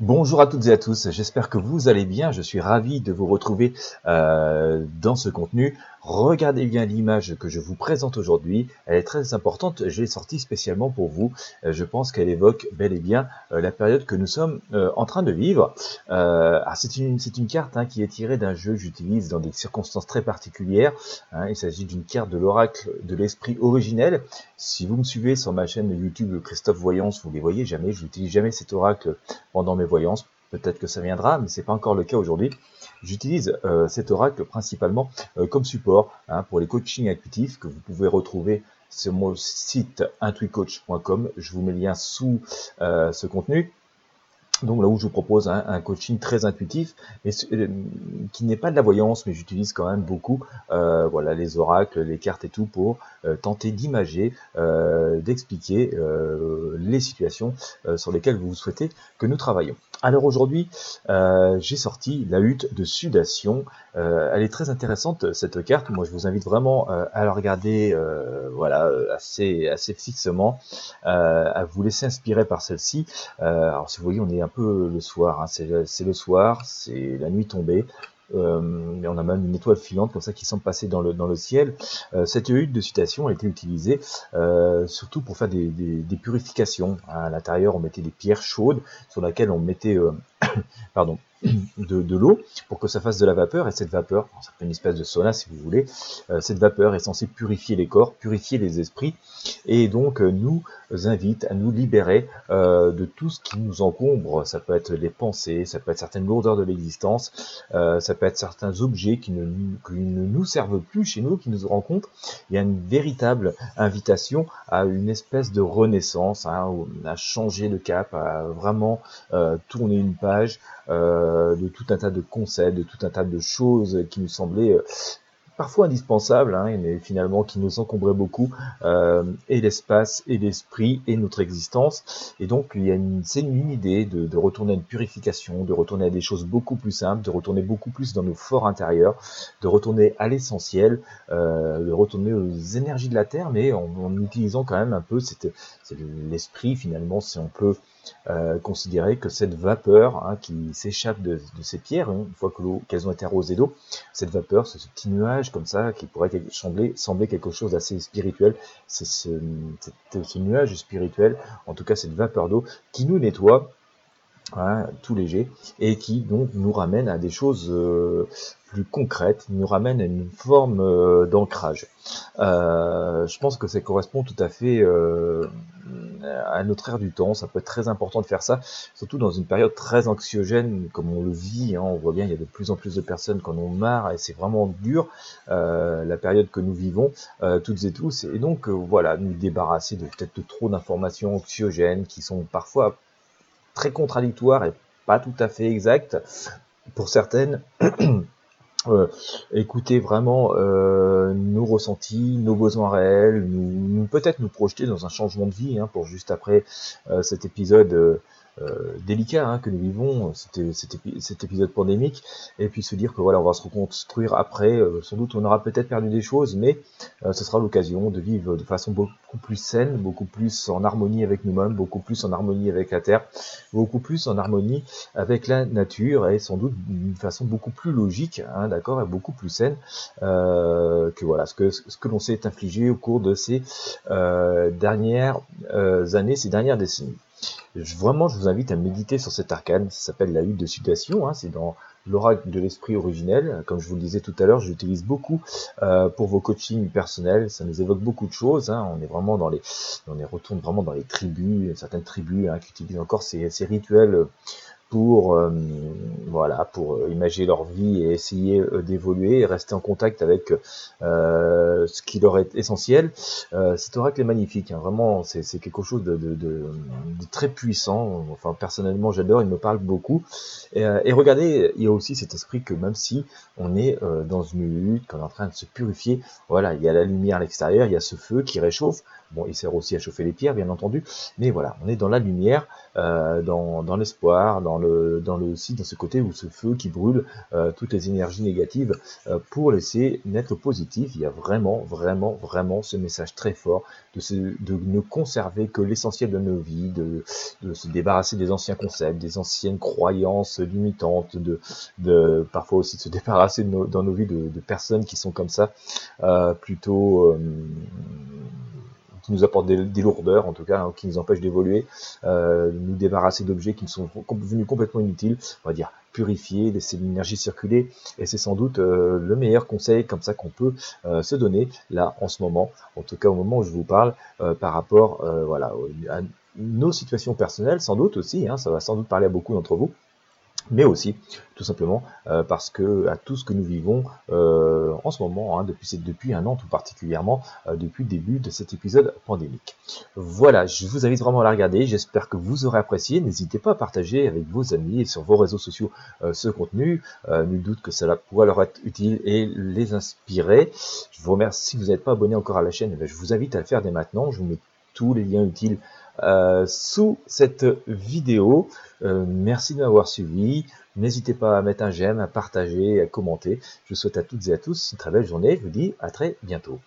Bonjour à toutes et à tous, j'espère que vous allez bien, je suis ravi de vous retrouver euh, dans ce contenu. Regardez bien l'image que je vous présente aujourd'hui, elle est très importante, je l'ai sortie spécialement pour vous, euh, je pense qu'elle évoque bel et bien euh, la période que nous sommes en train de vivre. c'est une, carte hein, qui est tirée d'un jeu que j'utilise dans des circonstances très particulières, hein. il s'agit d'une carte de l'oracle de l'esprit originel. Si vous me suivez sur ma chaîne YouTube Christophe Voyance, vous les voyez jamais, je n'utilise jamais cet oracle pendant mes voyance. Peut-être que ça viendra, mais c'est pas encore le cas aujourd'hui. J'utilise euh, cet oracle principalement euh, comme support hein, pour les coachings intuitifs que vous pouvez retrouver sur mon site intuicoach.com. Je vous mets le lien sous euh, ce contenu. Donc là où je vous propose un, coaching très intuitif, mais euh, qui n'est pas de la voyance, mais j'utilise quand même beaucoup, euh, voilà, les oracles, les cartes et tout pour euh, tenter d'imager, d'expliquer les situations sur lesquelles vous souhaitez que nous travaillions. Alors aujourd'hui, j'ai sorti la hutte de sudation. Elle est très intéressante cette carte. Moi, je vous invite vraiment à la regarder, voilà, assez assez fixement, à vous laisser inspirer par celle-ci. alors si vous voyez, on est un peu le soir, hein. c'est le soir, c'est la nuit tombée. Euh, on a même une étoile filante comme ça qui semble passer dans le, ciel. Euh, cette hutte de citation a été utilisée euh, surtout pour faire des, purifications. À l'intérieur, on mettait des pierres chaudes sur lesquelles on mettait pardon, de, l'eau pour que ça fasse de la vapeur et cette vapeur, ça fait une espèce de sauna si vous voulez, euh, cette vapeur est censée purifier les corps, purifier les esprits et donc euh, nous invite à nous libérer euh, de tout ce qui nous encombre. Ça peut être les pensées, ça peut être certaines lourdeurs de l'existence, ça peut être certains objets qui ne, ne, nous servent plus chez nous, qui nous rencontrent. Il y a une véritable invitation à une espèce de renaissance, hein, à changer de cap, à vraiment tourner une page. Euh, de tout un tas de concepts, de tout un tas de choses qui nous semblaient euh, parfois indispensables, hein, mais finalement qui nous encombraient beaucoup, euh, et l'espace, et l'esprit, et notre existence. Et donc, il y a une, c'est une idée de, retourner à une purification, de retourner à des choses beaucoup plus simples, de retourner beaucoup plus dans nos forts intérieurs, de retourner à l'essentiel, de retourner aux énergies de la Terre, mais en, utilisant quand même un peu c'est l'esprit finalement, si on peut euh, considérer que cette vapeur hein, qui s'échappe de, ces pierres, hein, une fois qu'elles ont été arrosées d'eau, cette vapeur, ce, petit nuage comme ça, qui pourrait sembler, sembler quelque chose d'assez spirituel, c'est ce, nuage spirituel, en tout cas cette vapeur d'eau, qui nous nettoie, hein, tout léger, et qui donc nous ramène à des choses euh, plus concrète, nous ramène à une forme euh, d'ancrage. Euh, je pense que ça correspond tout à fait à notre ère du temps. Ça peut être très important de faire ça, surtout dans une période très anxiogène comme on le vit. Hein. On voit bien, il y a de plus en plus de personnes qui en ont marre et c'est vraiment dur la période que nous vivons toutes et tous. Et donc voilà, nous débarrasser de peut-être trop d'informations anxiogènes qui sont parfois très contradictoires et pas tout à fait exactes pour certaines. Écouter vraiment euh, nos ressentis, nos besoins réels, peut-être nous projeter dans un changement de vie hein, pour juste après euh, cet épisode euh, délicat hein, que nous vivons, cet, épisode pandémique, et puis se dire que voilà, on va se reconstruire après. Euh, sans doute, on aura peut-être perdu des choses, mais euh, ce sera l'occasion de vivre de façon beaucoup plus saine, beaucoup plus en harmonie avec nous-mêmes, beaucoup plus en harmonie avec la terre, beaucoup plus en harmonie avec la nature, et sans doute d'une façon beaucoup plus logique, hein, d'accord, et beaucoup plus saine que voilà ce que ce que l'on s'est infligé au cours de ces dernières années, ces dernières décennies vraiment, je vous invite à méditer sur cet arcane. Ça s'appelle la hutte de sudation. Hein, c'est dans l'oracle de l'esprit originel. Comme je vous le disais tout à l'heure, j'utilise beaucoup euh, pour vos coachings personnels. Ça nous évoque beaucoup de choses. Hein. On est vraiment dans les, on est retourne vraiment dans les tribus, certaines tribus hein, qui utilisent encore ces, ces rituels pour euh, voilà pour euh, imaginer leur vie et essayer euh, d'évoluer et rester en contact avec ce qui leur est essentiel. cet oracle est magnifique, hein, vraiment c'est quelque chose de, de, de, très puissant. Enfin personnellement j'adore, il me parle beaucoup. Et, et, regardez, il y a aussi cet esprit que même si on est dans une lutte, qu'on est en train de se purifier, voilà, il y a la lumière à l'extérieur, il y a ce feu qui réchauffe, Bon, il sert aussi à chauffer les pierres, bien entendu, mais voilà, on est dans la lumière, euh, dans, dans l'espoir, dans le, dans le aussi dans ce côté où ce feu qui brûle euh, toutes les énergies négatives euh, pour laisser naître le positif. Il y a vraiment, vraiment, vraiment ce message très fort de, de ne conserver que l'essentiel de nos vies, de, de, se débarrasser des anciens concepts, des anciennes croyances limitantes, de, de parfois aussi de se débarrasser dans nos vies de, de, personnes qui sont comme ça, euh, plutôt euh, qui nous apportent des, lourdeurs, en tout cas, hein, qui nous empêchent d'évoluer, euh, nous débarrasser d'objets qui nous sont devenus complètement inutiles, on va dire purifier, laisser l'énergie circuler, et c'est sans doute euh, le meilleur conseil comme ça qu'on peut euh, se donner là en ce moment, en tout cas au moment où je vous parle, par rapport voilà, à nos situations personnelles, sans doute aussi, hein, ça va sans doute parler à beaucoup d'entre vous, mais aussi tout simplement parce que à tout ce que nous vivons en ce moment, hein, depuis, depuis un an tout particulièrement, euh, depuis le début de cet épisode pandémique. Voilà, je vous invite vraiment à la regarder, j'espère que vous aurez apprécié, n'hésitez pas à partager avec vos amis et sur vos réseaux sociaux ce contenu, nul doute que cela pourra leur être utile et les inspirer. Je vous remercie, si vous n'êtes pas abonné encore à la chaîne, eh je vous invite à le faire dès maintenant, je vous mets tous les liens utiles euh, sous cette vidéo. Euh, merci de m'avoir suivi. N'hésitez pas à mettre un j'aime, à partager, à commenter. Je vous souhaite à toutes et à tous une très belle journée. Je vous dis à très bientôt.